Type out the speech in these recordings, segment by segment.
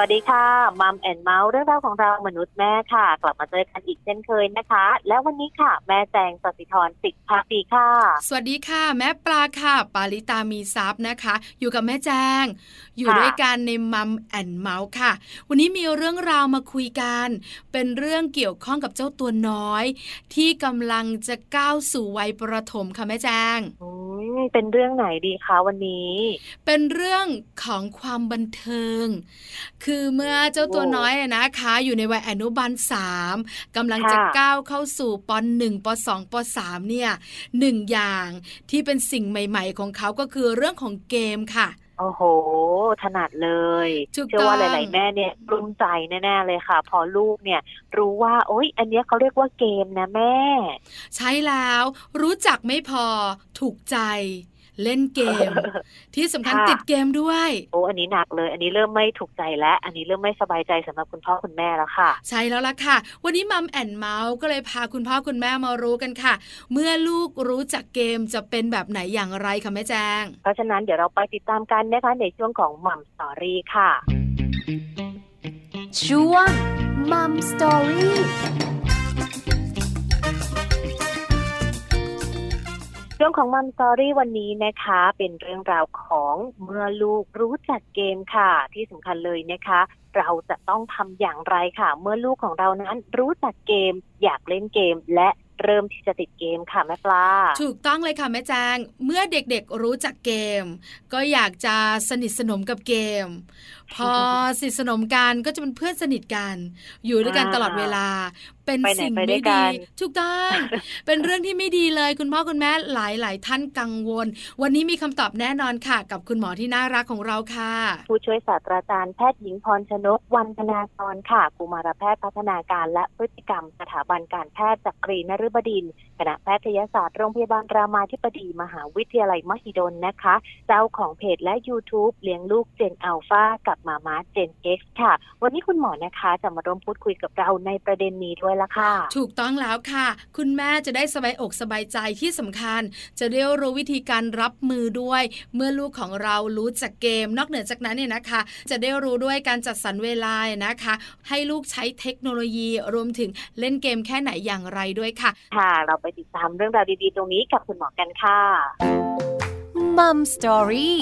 วัสดีค่ะมัมแอนเมาส์เรื่องราวของเรามนุษย์แม่ค่ะ กลับมาเจอกันอีกเช่นเคยนะคะ แล้ววันนี้ค่ะ แม่แจงสติธรสิกภาปีค่ะ สวัสดีค่ะ แม่ปลาค่ะ ปาลิตามีซับนะคะ อยู่กับแม่แจง อยู่ด้วยกันในมัมแอนเมาส์ค่ะ วันนี้มีเรื่องราวมาคุยกัน เป็นเรื่องเกี่ยวข้องกับเจ้าตัวน้อย ที่กำลังจะก้าวสู่วัยประถมค่ะแม่แจงเป็นเรื่องไหนดีคะวันนี้ เป็นเรื่องของความบันเทิงคือเมื่อเจ้าตัวน้อยนะคะ อยู่ในวัยอนุบาลสามกำลังจะก้าวเข้าสู่ปหนึ่งปสองปสามเนี่ยหนึ่งอย่างที่เป็นสิ่งใหม่ ๆ ของเขาก็คือเรื่องของเกมค่ะโอ้โห ถนัดเลยเชื่อว่าหลาย ๆ แม่เนี่ยรุนใจแน่ ๆ เลยค่ะ พอลูกเนี่ยรู้ว่า โอ๊ย อันนี้เขาเรียกว่าเกมนะแม่ ใช่แล้ว รู้จักไม่พอถูกใจ เล่นเกม ที่สำคัญติดเกมด้วย โอ้อันนี้หนักเลย อันนี้เริ่มไม่ถูกใจแล้วอันนี้เริ่มไม่สบายใจสำหรับคุณพ่อคุณแม่แล้วค่ะ ใช่แล้วล่ะค่ะ วันนี้มัมแอนเมาส์ก็เลยพาคุณพ่อคุณแม่มารู้กันค่ะ เมื่อลูกรู้จักเกมจะเป็นแบบไหนอย่างไรคะแม่แจ้ง เพราะฉะนั้นเดี๋ยวเราไปติดตามกันนะคะในช่วงของ Mom Story ค่ะ ช่วง Mom Story เรื่องของ Mom Story วันนี้นะคะ เป็นเรื่องราวของเมื่อลูกรู้จักเกมค่ะ ที่สำคัญเลยนะคะ เราจะต้องทำอย่างไรค่ะ เมื่อลูกของเรานั้นรู้จักเกม อยากเล่นเกมและ เริ่มที่จะติดเกมค่ะแม่ปลา ถูกต้องเลยค่ะแม่แจง เมื่อเด็กๆรู้จักเกม ก็อยากจะสนิทสนมกับเกม พอสนิทสนมกันก็จะเป็นเพื่อนสนิทกัน อยู่ด้วยกันตลอดเวลาเป็นสิ่งไม่ดีถูกต้องเป็นเรื่องที่ไม่ดีเลยคุณพ่อคุณแม่หลายๆท่านกังวล วันนี้มีคำตอบแน่นอนค่ะ กับคุณหมอที่น่ารักของเราค่ะ ผู้ช่วยศาสตราจารย์แพทย์หญิงพรชนกวันธนาธรค่ะกุมารแพทย์พัฒนาการและพฤติกรรมสถาบันการแพทย์จักรีนฤบดิน คณะแพทยศาสตร์โรงพยาบาลรามาธิบดีมหาวิทยาลัยมหิดลนะคะ เจ้าของเพจและ YouTube เลี้ยงลูกเจนอัลฟากับมามาเจนเอ็กซ์ค่ะ วันนี้คุณหมอนะคะจะมาร่วมพูดคุยกับเราในประเด็นนี้ด้วยละค่ะ ถูกต้องแล้วค่ะ คุณแม่จะได้สบายอกสบายใจที่สำคัญ จะได้รู้วิธีการรับมือด้วย เมื่อลูกของเรารู้จักเกม นอกเหนือจากนั้นเนี่ยนะคะ จะได้รู้ด้วยการจัดสรรเวลานะคะ ให้ลูกใช้เทคโนโลยีรวมถึงเล่นเกมแค่ไหนอย่างไรด้วยค่ะ ค่ะ เราไปติดตามเรื่องราวดีๆ ตรงนี้กับคุณหมอกันค่ะมัมสตอรี่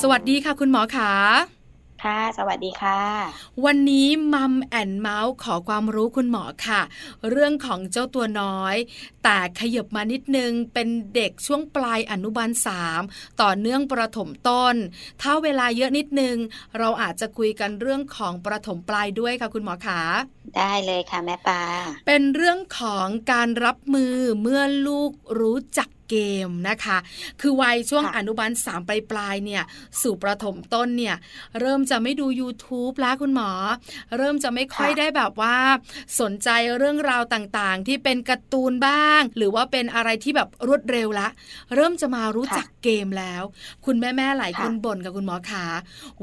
สวัสดีค่ะ คุณหมอขาค่ะ สวัสดีค่ะ วันนี้มัมแอนเมาส์ขอความรู้คุณหมอค่ะ เรื่องของเจ้าตัวน้อย แต่ขยบมานิดนึงเป็นเด็กช่วงปลายอนุบาลสามต่อเนื่องประถมต้น ถ้าเวลาเยอะนิดนึง เราอาจจะคุยกันเรื่องของประถมปลายด้วยค่ะคุณหมอขา ได้เลยค่ะแม่ปลาเป็นเรื่องของการรับมือเมื่อลูกรู้จักเกมนะคะ คือวัยช่วงอนุบาลสามปลายปลายเนี่ย สู่ประถมต้นเนี่ย เริ่มจะไม่ดู YouTube แล้วคุณหมอ เริ่มจะไม่ค่อยได้แบบว่า สนใจเรื่องราวต่างๆ ที่เป็นการ์ตูนบ้างหรือว่าเป็นอะไรที่แบบรวดเร็วละ เริ่มจะมารู้จักเกมแล้ว คุณแม่ๆหลายคนบ่นกับคุณหมอขา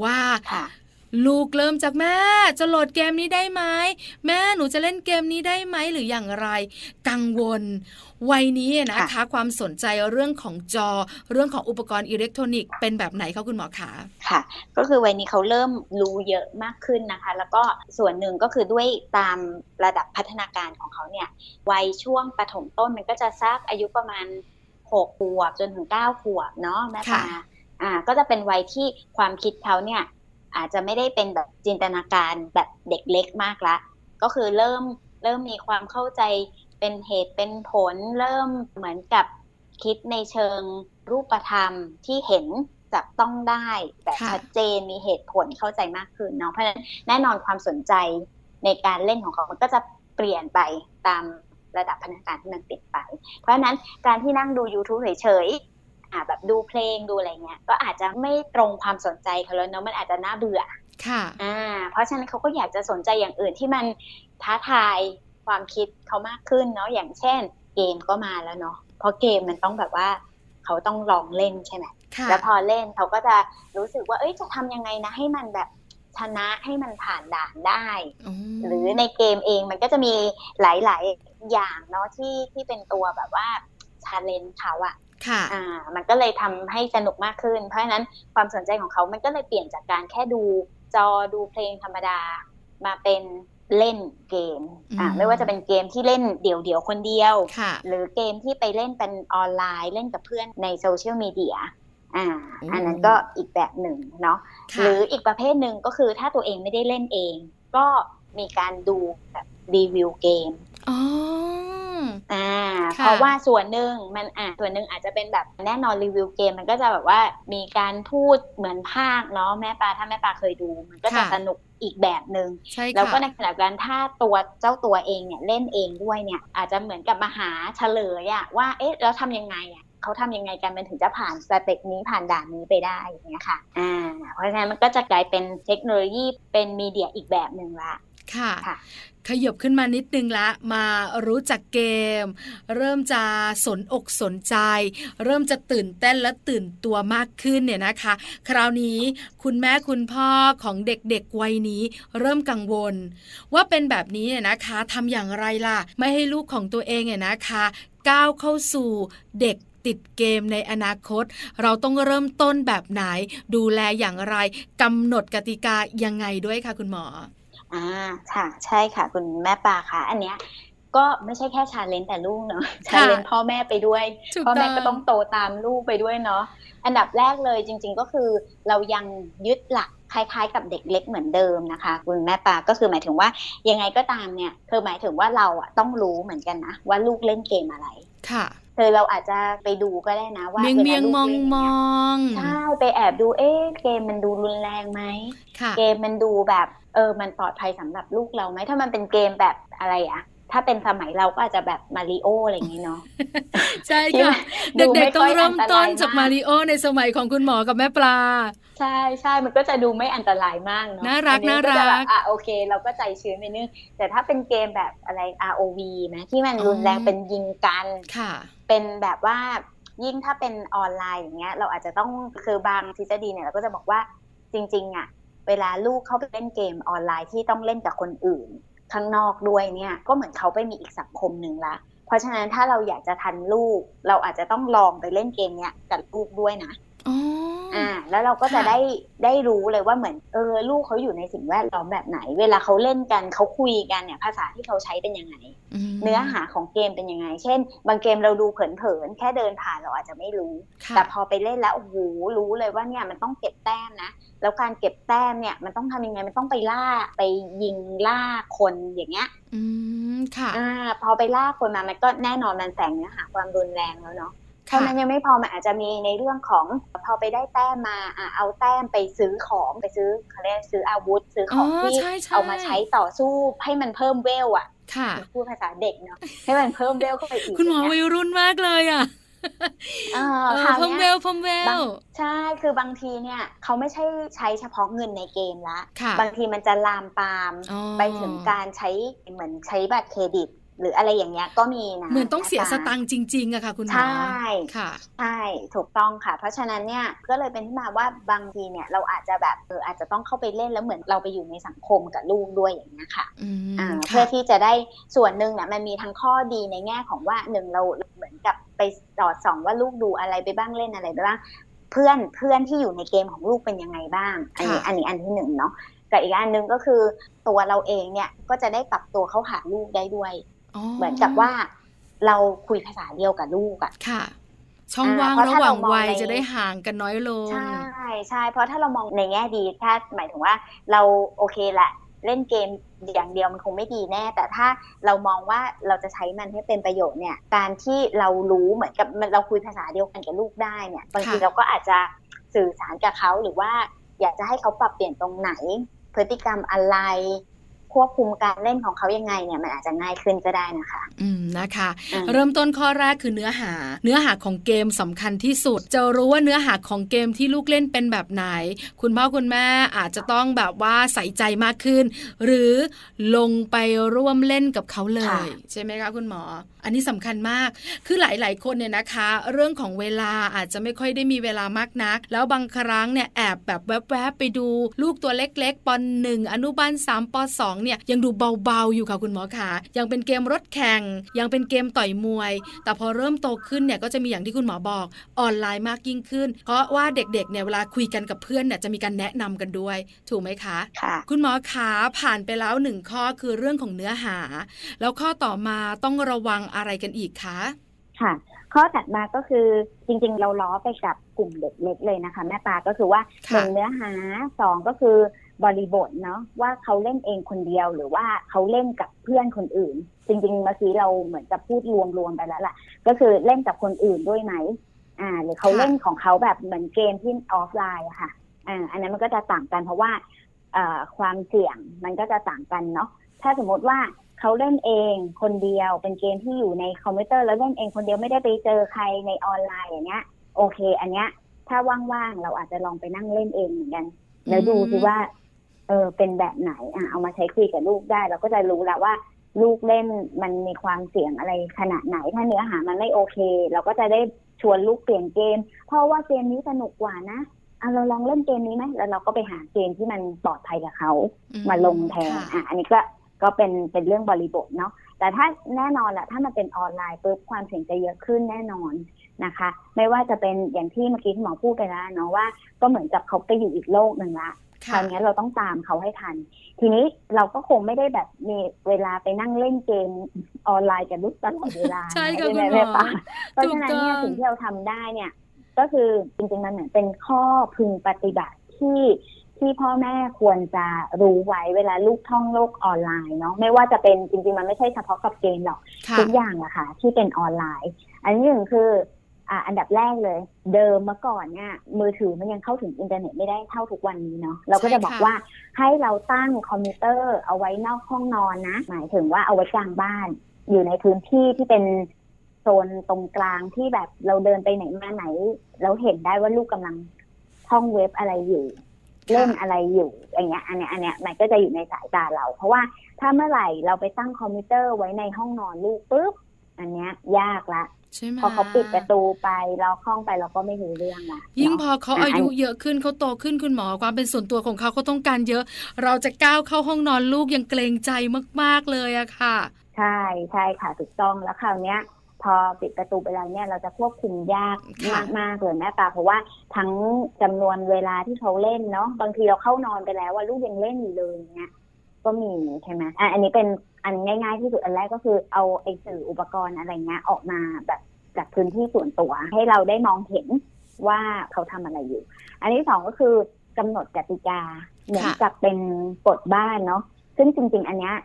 ว่าลูกเริ่มจากแม่จะโหลดเกมนี้ได้ไหมแม่หนูจะเล่นเกมนี้ได้ไหมหรืออย่างไร กังวล วัยนี้นะคะความสนใจเรื่องของจอ เรื่องของอุปกรณ์อิเล็กทรอนิกส์เป็นแบบไหนคะคุณหมอคะค่ะ ก็คือวัยนี้เขาเริ่มรู้เยอะมากขึ้นนะคะ แล้วก็ส่วนหนึ่งก็คือด้วยตามระดับพัฒนาการของเขาเนี่ยวัยช่วงปฐมต้นมันก็จะซักอายุประมาณหกขวบจนถึงเก้าขวบเนาะแม่ปาอ่าก็จะเป็นวัยที่ความคิดเขาเนี่ยอาจจะไม่ได้เป็นแบบจินตนาการแบบเด็กเล็กมากละ ก็คือเริ่มเริ่มมีความเข้าใจ เป็นเหตุเป็นผลเริ่มเหมือนกับคิดในเชิงรูปธรรมที่เห็นจับต้องได้แบบชัดเจนมีเหตุผลเข้าใจมากขึ้นเนาะเพราะฉะนั้นแน่นอนความสนใจในการเล่นของเขามันก็จะเปลี่ยนไปตามระดับพนักงานที่มันเปลี่ยนไป เพราะฉะนั้นการที่นั่งดู YouTube เฉยแบบดูเพลงดูอะไรเงี้ย ก็อาจจะไม่ตรงความสนใจเขาแล้วเนาะมันอาจจะน่าเบื่อค่ะอ่าเพราะฉะนั้นเขาก็อยากจะสนใจอย่างอื่นที่มันท้าทาย ความคิดเขามากขึ้นเนาะอย่างเช่น เกมก็มาแล้วเนาะเพราะเกมมันต้องแบบว่าเขาต้องลองเล่นใช่ไหมแล้วพอเล่นเขาก็จะรู้สึกว่าเอ้ยจะทำยังไงนะให้มันแบบชนะให้มันผ่านด่านได้อืมหรือในเกมเองมันก็จะมีหลาย ๆ อย่างเนาะที่ที่เป็นตัวแบบว่าชาเลนจ์เขาอะค่ะอ่า มันก็เลยทำให้สนุกมากขึ้น เพราะฉะนั้นความสนใจของเขามันก็เลยเปลี่ยนจากการแค่ดูจอดูเพลงธรรมดา มาเป็น เล่นเกมอ่าอืมไม่ว่าจะเป็นเกมที่เล่นเดี่ยวๆคนเดียวค่ะหรือเกมที่ไปเล่นเป็นออนไลน์เล่นกับเพื่อนในโซเชียลมีเดียอ่าอืมอันนั้นก็อีกแบบหนึ่งเนาะค่ะหรืออีกประเภทหนึ่งก็คือถ้าตัวเองไม่ได้เล่นเอง ก็มีการดูแบบรีวิวเกมอ๋ออ่าค่ะเพราะว่าส่วนหนึ่งมันอ่าส่วนหนึ่งอาจจะเป็นแบบแน่นอนรีวิวเกม มันก็จะแบบว่ามีการพูดเหมือนภาคเนาะแม่ปลาถ้าแม่ปลาเคยดู มันก็จะสนุก อีกแบบหนึ่งใช่ค่ะแล้วก็ในขณะเดียวกันถ้าตัวเจ้าตัวเองเนี่ยเล่นเองด้วยเนี่ย อาจจะเหมือนกับมาหาเฉลยอะว่าเอ๊ะแล้วทำยังไงอะเขาทำยังไงกันมันถึงจะผ่านสเต็ปนี้ผ่านด่านนี้ไปได้อย่างเงี้ยค่ะอ่าเพราะฉะนั้นมันก็จะกลายเป็นเทคโนโลยีเป็นมีเดียอีกแบบหนึ่งละค่ะค่ะ ขยบขึ้นมานิดนึงละ มารู้จักเกม เริ่มจะสนอกสนใจ เริ่มจะตื่นเต้นและตื่นตัวมากขึ้นเนี่ยนะคะ คราวนี้คุณแม่คุณพ่อของเด็กๆวัยนี้ เริ่มกังวล ว่าเป็นแบบนี้เนี่ยนะคะทำอย่างไรล่ะ ไม่ให้ลูกของตัวเองเนี่ยนะคะ ก้าวเข้าสู่เด็กติดเกมในอนาคต เราต้องเริ่มต้นแบบไหน ดูแลอย่างไรกำหนดกติกายังไงด้วยคะคุณหมอ อ่าค่ะ ใช่ค่ะ คุณแม่ปลาค่ะ อันเนี้ยก็ไม่ใช่แค่ challenge แต่ลูกเนาะ challenge พ่อแม่ไปด้วยถูกพ่อแม่ต้องก็ต้องโตตามลูกไปด้วยเนาะอันดับแรกเลยจริง ๆ ก็คือ เรายังยึดหลักคล้ายๆ กับเด็กเล็กเหมือนเดิมนะคะ คุณแม่ปลาก็คือหมายถึงว่ายังไงก็ตามเนี่ยคือหมายถึงว่าเราอะต้องรู้เหมือนกันนะว่าลูกเล่นเกมอะไรค่ะคือเราอาจจะไปดูก็ได้นะว่าเมียงวลาเมียงลูกมองเล่นมเนี่ยองใช่ไปแอบดูเอ๊ะเกมมันดูรุนแรงไหมค่ะเกมมันดูแบบ เออมันปลอดภัยสำหรับลูกเราไหมถ้ามันเป็นเกมแบบอะไรอะถ้าเป็นสมัยเราก็อาจจะแบบมาริโออะไรอย่างนี้เนาะใช่ที่ค่ะดูเด็ไม่กๆต้องค่อยเริ่มต้นอันตรายจากมากมาริโอในสมัยของคุณหมอกับแม่ปลา ใช่ใช่มันก็จะดูไม่อันตรายมากเนาะน่ารักอัจะน่ารักแบบอะโอเค เราก็ใจชื้นไปนึงแต่ถ้าเป็นเกมแบบอะไร ROV นะที่มันอ๋อรุนแรงเป็นยิงกันค่ะ เป็นแบบว่ายิ่งถ้าเป็นออนไลน์อย่างเงี้ย เราอาจจะต้องคือบางทฤษฎีเนี่ยเราก็จะบอกว่าจริงๆอะ เวลาลูกเข้าไปเล่นเกมออนไลน์ที่ต้องเล่นกับคนอื่น ข้างนอกด้วยเนี่ยก็เหมือนเขาไปมีอีกสังคมหนึ่งละเพราะฉะนั้นถ้าเราอยากจะทันลูก เราอาจจะต้องลองไปเล่นเกมเนี้ยกับลูกด้วยนะ อ๋อออ่าแล้วเราก็จะค่ะได้ได้รู้เลยว่าเหมือนเออลูกเขาอยู่ในสิ่งแวดล้อมแบบไหน เวลาเขาเล่นกันเขาคุยกันเนี่ย ภาษาที่เขาใช้เป็นยังไงมเนื้อหาของเกมเป็นยังไง เช่น บางเกมเราดูเผินๆแค่เดินผ่านเราอาจจะไม่รู้ค่ะแต่พอไปเล่นแล้วโอ้โหรู้เลยว่าเนี่ยมันต้องเก็บแต้มนะแล้วการเก็บแต้มเนี่ยมันต้องทำยังไงมันต้องไปล่าไปยิงล่าคนอย่างเงี้ย อืมค่ะอ่าพอไปล่าคนมามันก็แน่นอนมันแฝงเนื้อหาความรุนแรงแล้วเนาะ เท่าค่ะนั้นยังไม่พอมันอาจจะมีในเรื่องของพอไปได้แต้มมาอะเอาแต้มไปซื้อของไปซื้อเขาเรียกซื้ออาวุธ ซื้อของอ๋อที่ใช่ใช่เอามาใช้ต่อสู้ให้มันเพิ่มเวลอะค่ะพูดภาษาเด็กเนาะให้มันเพิ่มเวลเข้าไปอีกคุณหมออย่างวัเงี้ยยรุ่นมากเลยอะเออเออคราวเพิ่มเวเนี้ยลเพิ่มเวบางลใช่คือบางทีเนี่ยเขาไม่ใช่ใช้เฉพาะเงินในเกมละค่ะบางทีมันจะลามปามอ๋อไปถึงการใช้เหมือนใช้บัตรเครดิต หรืออะไรอย่างเงี้ยก็มีนะเหมือนต้องเสียนะคะสตังค์จริงๆอะค่ะ คุณหมอใช่ค่ะใช่ถูกต้องค่ะ เพราะฉะนั้นเนี่ยก็เลยเป็นที่มาว่าบางทีเนี่ยเราอาจจะแบบเอออาจจะต้องเข้าไปเล่นแล้วเหมือนเราไปอยู่ในสังคมกับลูกด้วยอย่างเงี้ยค่ะอืมอ่าค่ะเพื่อที่จะได้ส่วนหนึ่งเนี่ยมันมีทั้งข้อดีในแง่ของว่าหนึ่งเราเหมือนกับไปสอดส่องว่าลูกดูอะไรไปบ้างเล่นอะไรไปบ้างเพื่อนเพื่อนที่อยู่ในเกมของลูกเป็นยังไงบ้าง อันนี้ค่ะอันนี้อันที่หนึ่งเนาะกับอีกอันหนึ่งก็คือตัวเราเองเนี่ยก็จะได้ปรับตัวเข้าหาลูกได้ด้วย เหมือนกับว่าเราคุยภาษาเดียวกับลูกอะค่ะ ช่องอ่าว่างเพราะระถ้าหว่างเรามองวัยในจะได้ห่างกันน้อยลง ใช่ใช่ เพราะถ้าเรามองในแง่ดี ถ้าหมายถึงว่าเราโอเคแหละเล่นเกมอย่างเดียวมันคงไม่ดีแน่ แต่ถ้าเรามองว่าเราจะใช้มันให้เป็นประโยชน์เนี่ย การที่เรารู้เหมือนกับมันเราคุยภาษาเดียวกันกับลูกได้เนี่ยบางทีค่ะเราก็อาจจะสื่อสารกับเขาหรือว่าอยากจะให้เขาปรับเปลี่ยนตรงไหน พฤติกรรมอะไร คควบคุมการเล่นของเขายังไงเนี่ยมันอาจจะง่ายขึ้นก็ได้นะคะ อืมนะคะอืมเริ่มต้นข้อแรกคือเนื้อหา เนื้อหาของเกมสำคัญที่สุด จะรู้ว่าเนื้อหาของเกมที่ลูกเล่นเป็นแบบไหน คุณพ่อคุณแม่อาจจะต้องแบบว่าใส่ใจมากขึ้น หรือลงไปร่วมเล่นกับเขาเลย ใช่ไหมคะคุณหมอ อันนี้สำคัญมาก คือหลาย ๆ คนเนี่ยนะคะ เรื่องของเวลาอาจจะไม่ค่อยได้มีเวลามากนัก แล้วบางครั้งเนี่ยแอบแบบแวบๆไปดู ลูกตัวเล็กๆปหนึ่งอนุบาลสามปสองเนี่ยยังดูเบาๆอยู่ค่ะคุณหมอขายังเป็นเกมรถแข่ง ยังเป็นเกมต่อยมวย แต่พอเริ่มโตขึ้นเนี่ยก็จะมีอย่างที่คุณหมอบอกออนไลน์มากยิ่งขึ้น เพราะว่าเด็กๆเนี่ยเวลาคุยกันกับเพื่อนเนี่ยจะมีการแนะนำกันด้วย ถูกไหมคะค่ะคุณหมอขาผ่านไปแล้วหนึ่งข้อคือเรื่องของเนื้อหา แล้วข้อต่อมาต้องระวังอะไรกันอีกคะค่ะ ข้อถัดมาก็คือจริงๆ เราล้อไปกับกลุ่มเด็กเล็กเลยนะคะ แม่ปลาก็คือว่าหนึ่งเนื้อหาสองก็คือ บริบทเนาะว่าเขาเล่นเองคนเดียวหรือว่าเขาเล่นกับเพื่อนคนอื่น จริงๆเมื่อกี้เราเหมือนจะพูดรวมๆไปแล้วล่ะ ก็คือเล่นกับคนอื่นด้วยไหมอ่า หรือเขาเล่นของเขาแบบเหมือนเกมที่ออฟไลน์ค่ะอ่าอันนั้นมันก็จะต่างกันเพราะว่าเอ่อความเสี่ยงมันก็จะต่างกันเนาะถ้าสมมติว่าเขาเล่นเองคนเดียวเป็นเกมที่อยู่ในคอมพิวเตอร์แล้วเล่นเองคนเดียวไม่ได้ไปเจอใครในออนไลน์อย่างเงี้ย โอเค อันเนี้ย ถ้าว่างๆเราอาจจะลองไปนั่งเล่นเองเหมือนกัน แล้วดูสิว่า เออเป็นแบบไหนอะเอามาใช้คุยกับลูกได้ เราก็จะรู้แล้วว่า ลูกเล่นมันมีความเสี่ยงอะไรขนาดไหน ถ้าเนื้อหามันไม่โอเค เราก็จะได้ชวนลูกเปลี่ยนเกม เพราะว่าเกมนี้สนุกกว่านะเอาเราลองเล่นเกมนี้ไหมแล้วเราก็ไปหาเกมที่มันปลอดภัยกับเขาอืมาลงแทนค่ะอะอันนี้ก็ก็เป็นเป็นเรื่องบริบทเนาะแต่ถ้าแน่นอนแหละถ้ามันเป็นออนไลน์ปุ๊บความเสี่ยงจะเยอะขึ้นแน่นอนนะคะ ไม่ว่าจะเป็นอย่างที่เมื่อกี้ที่หมอพูดไปแล้วเนาะว่า ก็เหมือนกับเขาไปอยู่อีกโลกหนึ่งละ คค่ะราวนี้เราต้องตามเขาให้ทัน ทีนี้เราก็คงไม่ได้แบบมีเวลาไปนั่งเล่นเกมออนไลน์กับลูกตลอดเวลาใช่ค่ะไหมคุณหมอแม่ปะเพราะถูกฉะนั้นต้เนี่อยงสิ่งที่เราทำได้เนี่ย ก็คือจริงๆมันเหมือนเป็นข้อพึงปฏิบัติที่ที่พ่อแม่ควรจะรู้ไว้เวลาลูกท่องโลกออนไลน์เนาะไม่ว่าจะเป็นจริง ๆ มันไม่ใช่เฉพาะกับเกมหรอกค่ะทุกอย่างอะค่ะ ที่เป็นออนไลน์ อันที่หนึ่งคือ อ่าอันดับแรกเลย เดิมเมื่อก่อนเนี่ยมือถือมันยังเข้าถึงอินเทอร์เน็ตไม่ได้เท่าทุกวันนี้เนาะเราก็จะใช่ค่ะบอกว่าให้เราตั้งคอมพิวเตอร์เอาไว้นอกห้องนอนนะ หมายถึงว่าเอาไว้กลางบ้าน อยู่ในพื้นที่ที่เป็นโซนตรงกลางที่แบบเราเดินไปไหนมาไหน เราเห็นได้ว่าลูกกำลังท่องเว็บอะไรอยู่เล่นอะไรอยู่อย่างเงี้ยอันเนี้ยอันเนี้ยมันก็จะอยู่ในสายตาเรา เพราะว่าถ้าเมื่อไหร่เราไปตั้งคอมพิวเตอร์ไว้ในห้องนอนลูกปุ๊บอันเนี้ยยากละ ใช่ไหมพอเขาปิดประตูไปเราห้องไปเราก็ไม่รู้เรื่องละยิ่งพเนาะอเขาอายุเยอะขึ้นเขาโตขึ้นคุณหมอความเป็นส่วนตัวของเขาเขาต้องการเยอะ เราจะก้าวเข้าห้องนอนลูกยังเกรงใจมาก ๆเลยอะค่ะ ใช่ใช่ค่ะถูกต้องแล้วคราวเนี้ยพอปิดประตูไปแล้วเนี่ยเราจะควบคุมยากค่ะมากมากๆเลยแม่ตาเพราะว่าทั้งจำนวนเวลาที่เขาเล่นเนาะบางทีเราเข้านอนไปแล้วว่าลูกยังเล่นอยู่เลยอย่างเงี้ยก็มีใช่ไหมอะอันนี้เป็น อันง่ายๆที่สุดอันแรกก็คือเอาไอ้สื่ออุปกรณ์อะไรเงี้ยออกมาแบบจากพื้นที่ส่วนตัว ให้เราได้มองเห็นว่าเขาทำอะไรอยู่ อันที่สองก็คือกำหนดกติกาเหมือนกับเป็นกฎบ้านเนาะซึ่งจริง ๆ อันเนี้ย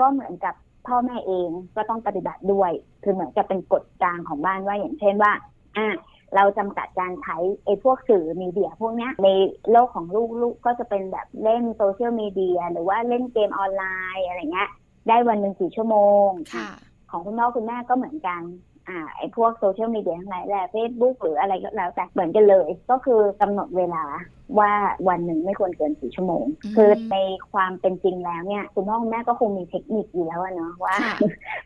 ก็เหมือนกับพ่อแม่เองก็ต้องปฏิบัติด้วยคือเหมือนกับเป็นกฎกลางของบ้านว่าอย่างเช่นว่าอะเราจำกัดการใช้ไอ้พวกสื่อมีเดียพวกเนี้ยในโลกของลูกลูกก็จะเป็นแบบเล่นโซเชียลมีเดียหรือว่าเล่นเกมออนไลน์อะไรเงี้ย ได้วันหนึ่งกี่ชั่วโมงค่ะของคุณพ่อคุณแม่ก็เหมือนกันอ่าไอ้พวกโซเชียลมีเดียทั้งหลายแหละเฟซบุ๊กหรืออะไรก็แล้วแต่เหมือนกันเลย ก็คือกำหนดเวลา ว่าวันหนึ่งไม่ควรเกินสี่ชั่วโมงอืมคือในความเป็นจริงแล้วเนี่ยคุณพ่อคุณแม่ก็คงมีเทคนิคอยู่แล้วอะเนาะว่าค่ะ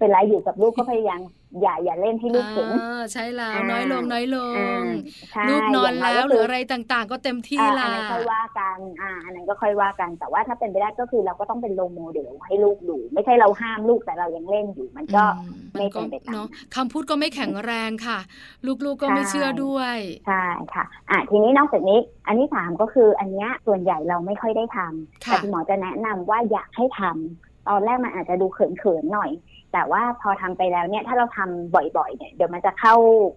เวลาอยู่กับลูกก็พยายามอย่าอย่าเล่นให้ลูกเห็นอ่าใช่แล้วอ่าน้อยลงน้อยลอ่างใช่ลูกนอนย่างแล้วก็หรืคืออะไรต่างๆ ก็เต็มที่อ่าละอันนั้นค่อยว่ากันอ่าอันนั้นก็ค่อยว่ากันแต่ว่าถ้าเป็นไปได้ก็คือเราก็ต้องเป็นโลโมเดลให้ลูกดูไม่ใช่เราห้ามลูกแต่เรายังเล่นอยู่มันก็อืมไม่มันก็เป็นไปตามเนาะคำพูดก็ไม่แข็งแรงค่ะ ลูกๆก็ไม่ใช่เชื่อด้วยใช่ค่ะ อะทีนี้นอกจากนี้อันที่สามก็คืออันเนี้ยส่วนใหญ่เราไม่ค่อยได้ทำค่ะแต่คุณหมอจะแนะนำว่าอยากให้ทำตอนแรกมันอาจจะดูเขินๆหน่อย แต่ว่าพอทำไปแล้วเนี่ยถ้าเราทำบ่อยๆเนี่ยเดี๋ยวมันจะเข้า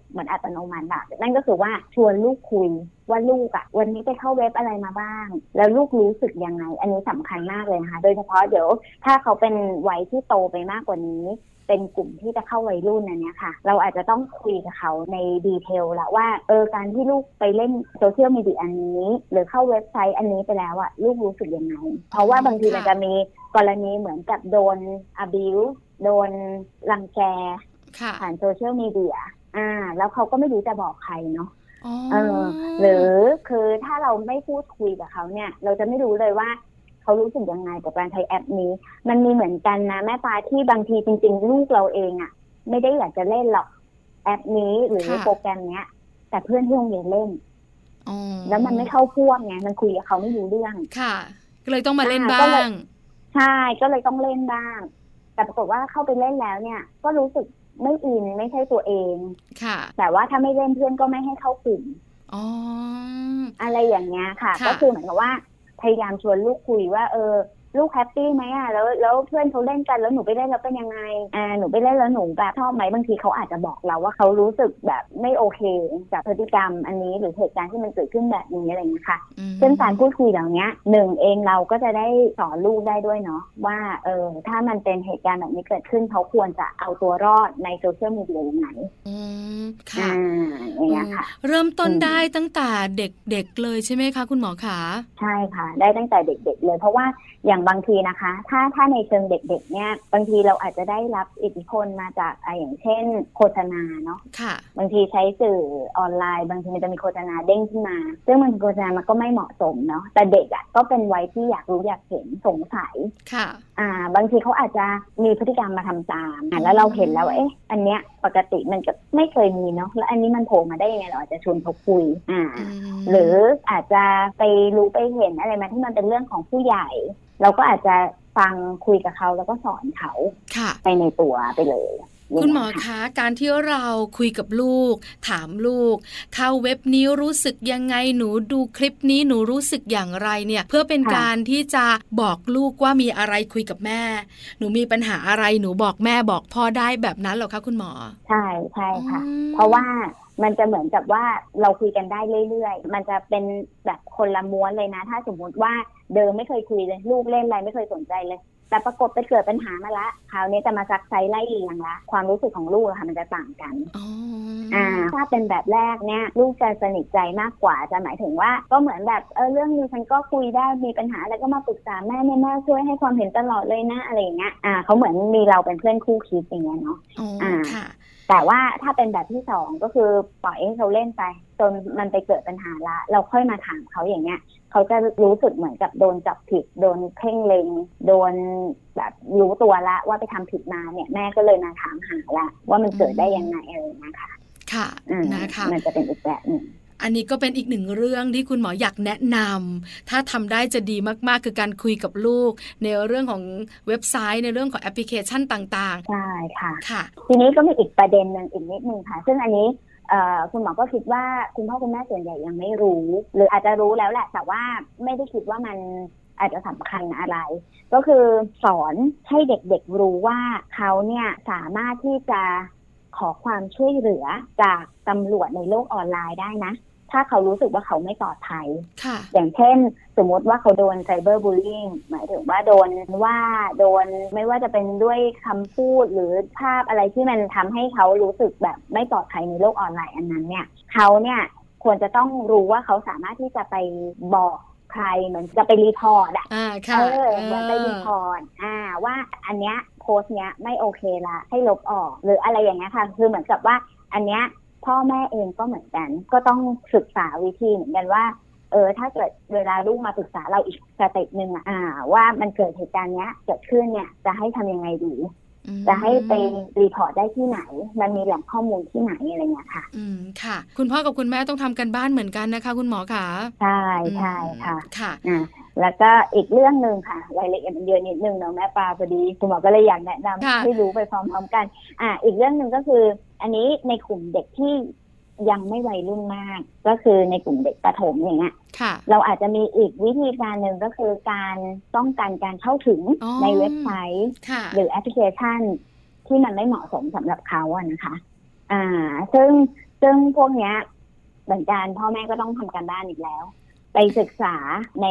เหมือนอัตโนมัติอะนั่นก็คือว่าชวนลูกคุยว่าลูกอะวันนี้ไปเข้าเว็บอะไรมาบ้าง แล้วลูกรู้สึกยังไง อันนี้สำคัญมากเลยนะคะ โดยเฉพาะเดี๋ยวถ้าเขาเป็นวัยที่โตไปมากกว่านี้ เป็นกลุ่มที่จะเข้าวัยรุ่นอันเนี้ยค่ะ เราอาจจะต้องคุยกับเขาใน detail ละว่าเออการที่ลูกไปเล่นโซเชียลมีเดียอันนี้ หรือเข้าเว็บไซต์อันนี้ไปแล้วอะลูกรู้สึกยังไง เพราะว่าบางทีมันจะมีกรณีเหมือนกับโดน abuse โดนรังแกค่ะผ่านโซเชียลมีเดียอ่า แล้วเขาก็ไม่รู้จะบอกใครเนาะอ๋อเออหรือคือถ้าเราไม่พูดคุยกับเขาเนี่ย เราจะไม่รู้เลยว่า เขารู้สึกยังไงกับการใช้แอปนี้ มันมีเหมือนกันนะแม่ปลาที่บางทีจริง ๆ ลูกเราเองอะ่ะ ไม่ได้อยากจะเล่นหรอกแอปนี้หรือโปรแกรมเนี้ย แต่เพื่อนที่โรงเรียนเล่นอ๋อแล้วมันไม่เข้าพวกไงมันคุยกับเขาไม่รู้เรื่องค่ะ ก็เลยต้องมาเล่นอ่าบ้าก็เลยงใช่ก็เลยต้องเล่นบ้าง แต่ปรากฏว่าเข้าไปเล่นแล้วเนี่ย ก็รู้สึกไม่อินไม่ใช่ตัวเอง ค่ะ แต่ว่าถ้าไม่เล่นเพื่อนก็ไม่ให้เข้ากลุ่ม อ๋อ อะไรอย่างเงี้ยค่ะค่ะก็คือเหมือนกับว่า พยายามชวนลูกคุยว่าเออ ลูกแฮปปี้ไหมอะแล้วแล้วเพื่อนเขาเล่นกันแล้วหนูไปเล่นแล้วเป็นยังไงอ่าหนูไปเล่นแล้วหนูแบบชอบไหมบางทีเขาอาจจะบอกเราว่าเขารู้สึกแบบไม่โอเคกับพฤติกรรมอันนี้หรือเหตุการณ์ที่มันเกิดขึ้นแบบนี้อะไรอย่างเงี้ยค่ะอืมซึ่งการพูดคุยเหล่านี้หนึ่งเองเราก็จะได้สอนลูกได้ด้วยเนาะว่าเออถ้ามันเป็นเหตุการณ์แบบนี้เกิดขึ้นเขาควรจะเอาตัวรอดในโซเชียลมีเดียยังไงอืมค่ะอ่าอย่างเงี้ยค่ะ เริ่มต้นอืมได้ตั้งแต่เด็กๆเลยใช่ไหมคะ คุณหมอขาใช่ค่ะ ได้ตั้งแต่เด็ก ๆ เลย เพราะว่า อย่างบางทีนะคะ ถ้าถ้าในเชิงเด็กๆ เนี่ย บางทีเราอาจจะได้รับอิทธิพลมาจากอะอย่างเช่น โฆษณาเนาะค่ะ บางทีใช้สื่อออนไลน์ บางทีมันจะมีโฆษณาเด้งขึ้นมา ซึ่งมันโฆษณามันก็ไม่เหมาะสมเนาะแต่เด็กอะ่ะก็เป็นวัยที่อยากรู้อยากเห็นสงสัยค่ะอ่า บางทีเขาอาจจะมีพฤติกรรมมาทำตามอะแล้วเราเห็นแล้วว่าเอ๊ะ อันเนี้ยปกติมันก็ไม่เคยมีเนาะแล้วอันนี้มันโผล่มาได้ยังไงเราอาจจะชวนเขาคุยอ่าอืมหรืออาจจะไปรู้ไปเห็นอะไรมาที่มันเป็นเรื่องของผู้ใหญ่ เราก็อาจจะฟังคุยกับเขาแล้วก็สอนเขาค่ะไปในตัวไปเลย คุณหมออย่างเงี้ยค่ะคะการที่เราคุยกับลูก ถามลูก เข้าเว็บนี้รู้สึกยังไงหนูดูคลิปนี้หนูรู้สึกอย่างไรเนี่ย เพื่อเป็นการที่จะบอกลูกว่ามีอะไรคุยกับแม่ หนูมีปัญหาอะไรหนูบอกแม่บอกพ่อได้แบบนั้นเหรอคะคุณหมอ ใช่ใช่ค่ะอืมเพราะว่ามันจะเหมือนกับว่าเราคุยกันได้เรื่อยๆ มันจะเป็นแบบคนละม้วนเลยนะ ถ้าสมมุติว่าเดิมไม่เคยคุยเลย ลูกเล่นอะไรไม่เคยสนใจเลย แต่ปรากฏไปเกิดปัญหามาละคราวนี้จะมาซักไซไล่เลียงละความรู้สึกของลูกอะค่ะมันจะต่างกันอ๋ออ่าถ้าเป็นแบบแรกเนี่ยลูกจะสนิทใจมากกว่าจะหมายถึงว่า ก็เหมือนแบบเออเรื่องนี้ฉันก็คุยได้มีปัญหาอะไรก็มาปรึกษาแม่เนี่ยแม่ช่วยให้ความเห็นตลอดเลยนะอะไรอย่างเงี้ยอ่าเขาเหมือนมีเราเป็นเพื่อนคู่คิดอย่างเงี้ยเนาะอ๋ออ่าค่ะแต่ว่าถ้าเป็นแบบที่สองก็คือปล่อยให้เขาเล่นไป จนมันไปเกิดปัญหาละ เราค่อยมาถามเขาอย่างเงี้ย เขาจะรู้สึกเหมือนกับโดนจับผิด โดนเพ่งเล็งโดนแบบรู้ตัวละว่าไปทำผิดมาเนี่ยแม่ก็เลยมาถามหาละว่ามันเกิดได้ยังไงอะไรอย่างเงี้ยค่ะค่ะอืมนะคะมันจะเป็นอีกแบบหนึ่งอันนี้ก็เป็นอีกหนึ่งเรื่องที่คุณหมออยากแนะนำถ้าทำได้จะดีมากๆ คือการคุยกับลูก ในเรื่องของเว็บไซต์ในเรื่องของแอปพลิเคชันต่างใช่ค่ะๆค่ะ ทีนี้ก็มีอีกประเด็นหนึ่งอีกนิดนึงค่ะ ซึ่งอันนี้เอ่อ คุณหมอก็คิดว่าคุณพ่อคุณแม่ส่วนใหญ่ยังไม่รู้ หรืออาจจะรู้แล้วแหละ แต่ว่าไม่ได้คิดว่ามันอาจจะสำคัญอะไร ก็คือสอนให้เด็กๆรู้ว่าเขาเนี่ยสามารถที่จะขอความช่วยเหลือจากตำรวจในโลกออนไลน์ได้นะ ถ้าเขารู้สึกว่าเขาไม่ปลอดภัยค่ะอย่างเช่น สมมติว่าเขาโดน cyberbullying หมายถึงว่าโดนว่าโดนไม่ว่าจะเป็นด้วยคำพูดหรือภาพอะไรที่มันทำให้เขารู้สึกแบบไม่ปลอดภัยในโลกออนไลน์อันนั้นเนี่ยเขาเนี่ยควรจะต้องรู้ว่าเขาสามารถที่จะไปบอกใครเหมือนจะไป report อะอ่าค่ะเออเหมือนไป report อ่าว่าอันเนี้ยโพสต์เนี้ยไม่โอเคละให้ลบออก หรืออะไรอย่างเงี้ยค่ะ คือเหมือนกับว่าอันเนี้ย พ่อแม่เองก็เหมือนกัน ก็ต้องศึกษาวิธีเหมือนกันว่า เออ ถ้าเกิดเวลาลูกมาปรึกษาเราอีก step หนึ่งอะอ่า ว่ามันเกิดเหตุการณ์เนี้ยเกิดขึ้นเนี่ยจะให้ทำยังไงดีอืมจะให้ไป report ได้ที่ไหน มันมีแหล่งข้อมูลที่ไหนอะไรเงี้ยค่ะ อืมค่ะ คุณพ่อกับคุณแม่ต้องทำการบ้านเหมือนกันนะคะ คุณหมอค่ะใช่ใช่ค่ะค่ะอ่า แล้วก็อีกเรื่องหนึ่งค่ะรายละเอียดมันเยอะนิดนึงเนาะแม่ปลาพอดีคุณหมอก็เลยอยากแนะนำค่ะให้รู้ไปพร้อมๆกัน อ่า อีกเรื่องหนึ่งก็คือ อันนี้ในกลุ่มเด็กที่ยังไม่วัยรุ่นมาก ก็คือในกลุ่มเด็กประถมอย่างเงี้ยค่ะเราอาจจะมีอีกวิธีการหนึ่งก็คือการป้องกันการเข้าถึงอ๋อในเว็บไซต์ค่ะหรือแอปพลิเคชัน ที่มันไม่เหมาะสมสำหรับเขาอะนะคะ อ่า ซึ่งซึ่งพวกเนี้ยเหมือนกันพ่อแม่ก็ต้องทำการบ้านอีกแล้ว ไปศึกษาใน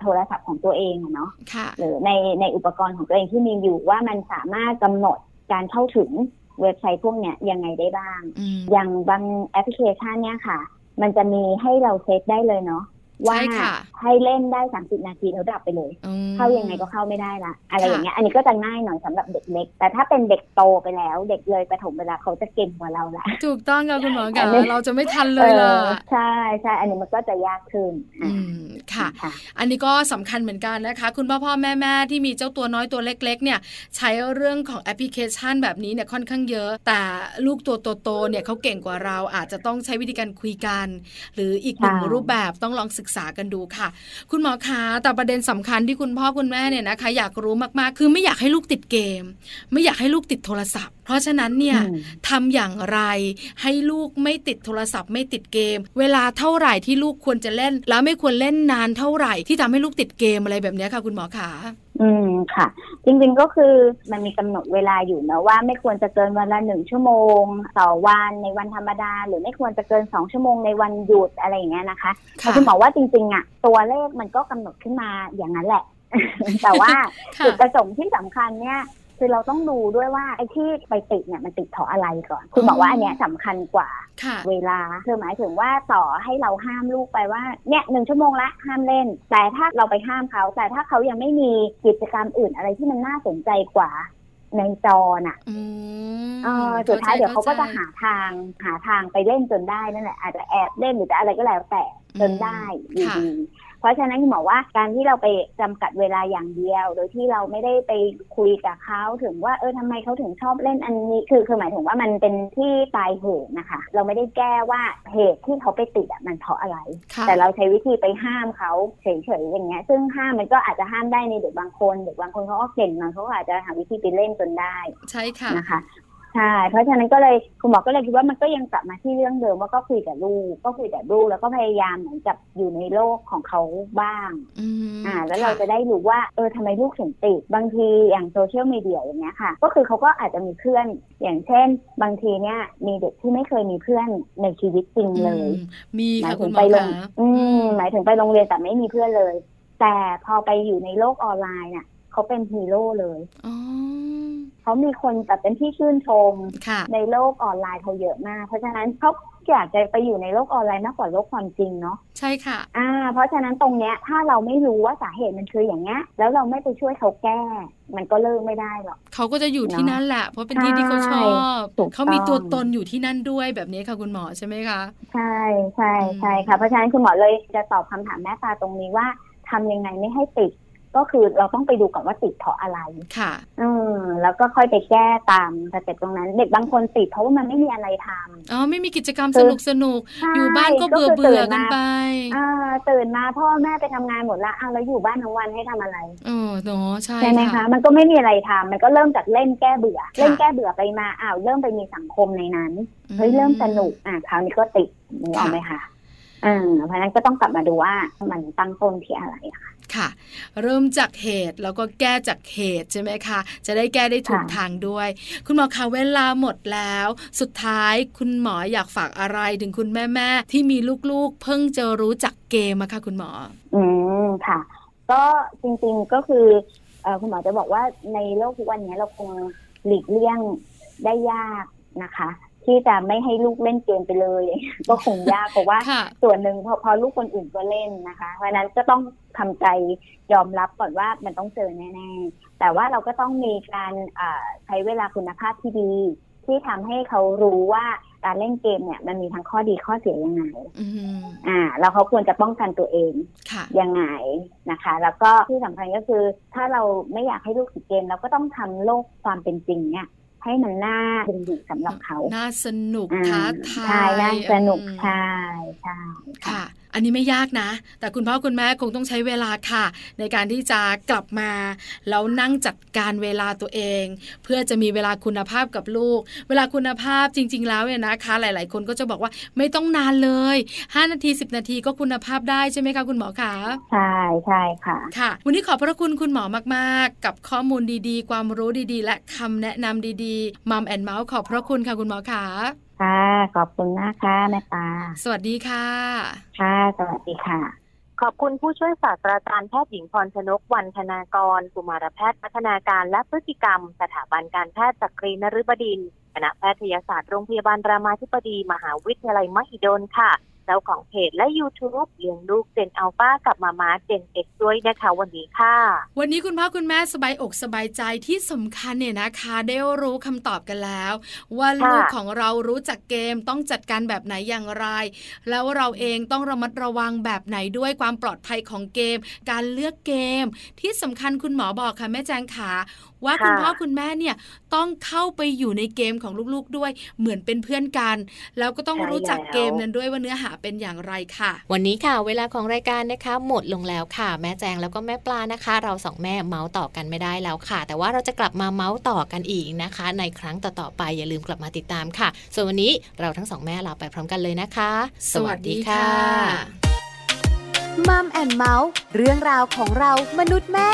โทรศัพท์ของตัวเองอะเนาะค่ะหรือในในอุปกรณ์ของตัวเองที่มีอยู่ว่ามันสามารถกำหนดการเข้าถึงเว็บไซต์พวกเนี้ยยังไงได้บ้างอืมอย่างบางแอปพลิเคชันเนี่ยค่ะ มันจะมีให้เราเซตได้เลยเนาะ ว่าใช่ค่ะให้เล่นได้30นาทีแล้วดับไปเลยอืมเข้ายังไงก็เข้าไม่ได้ละอะไรค่ะอย่างเงี้ย อันนี้ก็จะง่ายหน่อยสำหรับเด็กเล็ก แต่ถ้าเป็นเด็กโตไปแล้ว เด็กเลยประถมไปแล้วเขาจะเก่งกว่าเราละถูกต้องค่ะคุณหมออัค่ะนนี้เราจะไม่ทันเลยล่ะออใช่ใช่อันนี้มันก็จะยากขึ้นอือะมค่ะค่ะ อันนี้ก็สำคัญเหมือนกันนะคะ คุณพ่อพ่อแม่แม่ที่มีเจ้าตัวน้อยตัวเล็ก ๆ เนี่ย ใช้เรื่องของแอปพลิเคชันแบบนี้เนี่ยค่อนข้างเยอะ แต่ลูกตัวโตๆเนี่ยเขาเก่งกว่าเราอาจจะต้องใช้วิธีการคุยกัน หรืออีกหนึ่งค่ะรูปแบบต้องลองศึกษากันดูค่ะ คุณหมอคะแต่ประเด็นสำคัญที่คุณพ่อคุณแม่เนี่ยนะคะ อยากรู้มากๆ คือไม่อยากให้ลูกติดเกม ไม่อยากให้ลูกติดโทรศัพท์ เพราะฉะนั้นเนี่ยอืมทำอย่างไรให้ลูกไม่ติดโทรศัพท์ ไม่ติดเกม เวลาเท่าไหร่ที่ลูกควรจะเล่น แล้วไม่ควรเล่นนานเท่าไหร่ที่ทำให้ลูกติดเกมอะไรแบบเนี้ยค่ะ คุณหมอขา อืมค่ะ จริงๆก็คือมันมีกำหนดเวลาอยู่นะว่าไม่ควรจะเกินวันละหนึ่งชั่วโมงต่อวันในวันธรรมดา หรือไม่ควรจะเกินสองชั่วโมงในวันหยุดอะไรอย่างเงี้ยนะคะแต่ค่ะคุณหมอว่าจริงๆอะตัวเลขมันก็กำหนดขึ้นมาอย่างนั้นแหละ แต่ว่าค่ะจุดประสงค์ที่สำคัญเนี่ย คือเราต้องดูด้วยว่าไอ้ที่ไปติดเนี่ยมันติดเพราะอะไรก่อน คุณบอกว่าอันเนี้ยสำคัญกว่าค่ะเวลาคือหมายถึงว่าต่อให้เราห้ามลูกไปว่าเนี่ยหนึ่งชั่วโมงละห้ามเล่น แต่ถ้าเราไปห้ามเขาแต่ถ้าเขายังไม่มีกิจกรรมอื่นอะไรที่มันน่าสนใจกว่าในจอน่ะอืมเออสุดท้ายเดี๋ยวเขาก็จะใจหาทางหาทางไปเล่นจนได้นั่นแหละอาจจะแอบเล่นหรือจะอะไรก็แล้วแต่จนได้อยู่ค่ะดี เพราะฉะนั้นคุณหมอว่าการที่เราไปจำกัดเวลาอย่างเดียว โดยที่เราไม่ได้ไปคุยกับเขาถึงว่าเออทำไมเขาถึงชอบเล่นอันนี้คือคือหมายถึงว่ามันเป็นที่ปลายเหตุนะคะ เราไม่ได้แก้ว่าเหตุที่เขาไปติดอะมันเพราะอะไรค่ะแต่เราใช้วิธีไปห้ามเขาเฉยๆอย่างเงี้ย ซึ่งห้ามมันก็อาจจะห้ามได้ในเด็กบางคน เด็กบางคนเขาก็เก่งหน่อยเขาก็อาจจะหาวิธีไปเล่นจนได้ใช่ค่ะนะคะ ใช่ เพราะฉะนั้นก็เลยคุณหมอก็เลยคิดว่ามันก็ยังกลับมาที่เรื่องเดิมว่าก็คุยกับลูกก็คุยกับลูกแล้วก็พยายามเหมือนกับอยู่ในโลกของเขาบ้างอืมอ่า แล้วเราค่จะได้รู้ว่าเออทำไมลูกถึงติดบางทีอย่างโซเชียลมีเดียอย่างเงี้ยค่ะ ก็คือเขาก็อาจจะมีเพื่อน อย่างเช่น บางทีเนี่ยมีเด็กที่ไม่เคยมีเพื่อนในชีวิตจริงเลยอืมมีหมาค่ะยคุถึณงหมไปอโรคะงอืมหมายถึงไปโรงเรียนแต่ไม่มีเพื่อนเลย แต่พอไปอยู่ในโลกออนไลน์เนี่ยเขาเป็นฮีโร่เลยอ๋อ เขามีคนแบบเป็นที่ชื่นชมค่ะในโลกออนไลน์เขาเยอะมาก เพราะฉะนั้นเขาอยากจะไปอยู่ในโลกออนไลน์มากกว่าโลกความจริงเนาะใช่ค่ะ อ่า เพราะฉะนั้นตรงเนี้ยถ้าเราไม่รู้ว่าสาเหตุมันคืออย่างเงี้ยแล้วเราไม่ไปช่วยเขาแก้ มันก็เลิกไม่ได้หรอกเขาก็จะอยู่ที่เนอะนั่นแหละ เพราะเป็นที่ที่เขาชอบถูกต้องเขามีตัวตนอยู่ที่นั่นด้วยแบบนี้ค่ะคุณหมอใช่ไหมคะใช่ใช่อืมใช่ค่ะเพราะฉะนั้นคุณหมอเลยจะตอบคำถามแม่ตาตรงนี้ว่าทำยังไงไม่ให้ติด ก็คือเราต้องไปดูก่อนว่าติดเพราะอะไร ค่ะ อืมแล้วก็ค่อยไปแก้ตามสเต็ปตรงนั้น เด็กบางคนติดเพราะว่ามันไม่มีอะไรทำอ๋อไม่มีกิจกรรมคืสอนุกสนุกใช่อยู่บ้านก็ก็เบื่อคือเบื่อตื่นกันมาไปอ่าตื่นมาพ่อแม่ไปทำงานหมดละอ้าวแล้วอยู่บ้านทั้งวันให้ทำอะไรเออเนาะใช่ใช่ไหมคะมันก็ไม่มีอะไรทำมันก็เริ่มจากเล่นแก้เบื่อค่ะเล่นแก้เบื่อไปมาอ้าวเริ่มไปมีสังคมในนั้นเฮ้ยเริ่มสนุกอะคราวนี้ก็ติดนึกออกไหมคะอ่าเพราะฉะนั้นก็ต้องกลับมาดูว่ามันตั้งต้นที่อะไรอะค่ะ ค่ะ เริ่มจากเหตุแล้วก็แก้จากเหตุใช่ไหมคะ จะได้แก้ได้ถูกค่ะทางด้วย คุณหมอคะเวลาหมดแล้ว สุดท้ายคุณหมออยากฝากอะไรถึงคุณแม่ๆที่มีลูกๆ เพิ่งจะรู้จักเกมอะค่ะคุณหมอ อืมค่ะ ก็จริงๆก็คือเออคุณหมอจะบอกว่าในโลกทุกวันนี้เราคงหลีกเลี่ยงได้ยากนะคะ ที่จะไม่ให้ลูกเล่นเกมไปเลย ก็คงยากเพราะว่าค่ะส่วนหนึ่งพอพอลูกคนอื่นก็เล่นนะคะ เพราะฉะนั้นก็ต้องทำใจยอมรับก่อนว่ามันต้องเจอแน่ๆ แต่ว่าเราก็ต้องมีการอ่าใช้เวลาคุณภาพที่ดี ที่ทำให้เขารู้ว่าการเล่นเกมเนี่ยมันมีทั้งข้อดีข้อเสียยังไงอืมอ่าแล้วเขาควรจะป้องกันตัวเองค่ะยังไงนะคะ แล้วก็ที่สำคัญก็คือถ้าเราไม่อยากให้ลูกติดเกม เราก็ต้องทำโลกความเป็นจริงเนี่ย ให้มันน่าดึงดูดสำหรับเขา น่าสนุกอ่าท้าทายใช่น่าสนุกอืมใช่ใช่ค่ะ อันนี้ไม่ยากนะ แต่คุณพ่อคุณแม่คงต้องใช้เวลาค่ะ ในการที่จะกลับมา แล้วนั่งจัดการเวลาตัวเอง เพื่อจะมีเวลาคุณภาพกับลูก เวลาคุณภาพจริง ๆ แล้วเนี่ยนะคะ หลาย ๆ คนก็จะบอกว่าไม่ต้องนานเลย 5 นาที 10 นาทีก็คุณภาพได้ใช่ไหมคะคุณหมอคะใช่ใช่ค่ะค่ะ วันนี้ขอบพระคุณคุณหมอมาก ๆ กับข้อมูลดีๆ ความรู้ดีๆ และคำแนะนำดีๆมัมแอนเมาส์ขอบพระคุณค่ะคุณหมอคะค่ะ ขอบคุณมากค่ะแม่ปลาสวัสดีค่ะ ค่ะ สวัสดีค่ะ ขอบคุณผู้ช่วยศาสตราจารย์แพทย์หญิงพรชนกวันธนากรกุมารแพทย์พัฒนาการและพฤติกรรม สถาบันการแพทย์จักรีนฤบดินทร์คณะแพทยศาสตร์โรงพยาบาลรามาธิบดี มหาวิทยาลัยมหิดลค่ะ เจ้าของเพจและ YouTube เลี้ยงลูกเจนอัลฟากับมามาเจนเอ็กด้วยนะคะวันนี้ค่ะ วันนี้คุณพ่อคุณแม่สบายอกสบายใจที่สำคัญเนี่ยนะคะ ได้รู้คำตอบกันแล้ว ว่าค่ะลูกของเรารู้จักเกมต้องจัดการแบบไหนอย่างไร แล้วเราเองต้องระมัดระวังแบบไหนด้วยความปลอดภัยของเกม การเลือกเกม ที่สำคัญคุณหมอบอกค่ะแม่แจงขาว่าค่ะคุณพ่อคุณแม่เนี่ยต้องเข้าไปอยู่ในเกมของลูกๆด้วย เหมือนเป็นเพื่อนกัน แล้วก็ต้องใช่รู้จักแล้วเกมนั้นด้วยว่าเนื้อหาเป็นอย่างไรค่ะ วันนี้ค่ะ เวลาของรายการนะคะ หมดลงแล้วค่ะ แม่แจงแล้วก็แม่ปลานะคะ เราสองแม่เมาส์ต่อกันไม่ได้แล้วค่ะ แต่ว่าเราจะกลับมาเมาส์ต่อกันอีกนะคะ ในครั้งต่อๆไปอย่าลืมกลับมาติดตามค่ะ ส่วนวันนี้เราทั้งสองแม่ลาไปพร้อมกันเลยนะคะ สวัสดีค่ะมัมแอนเมาส์เรื่องราวของเรามนุษย์แม่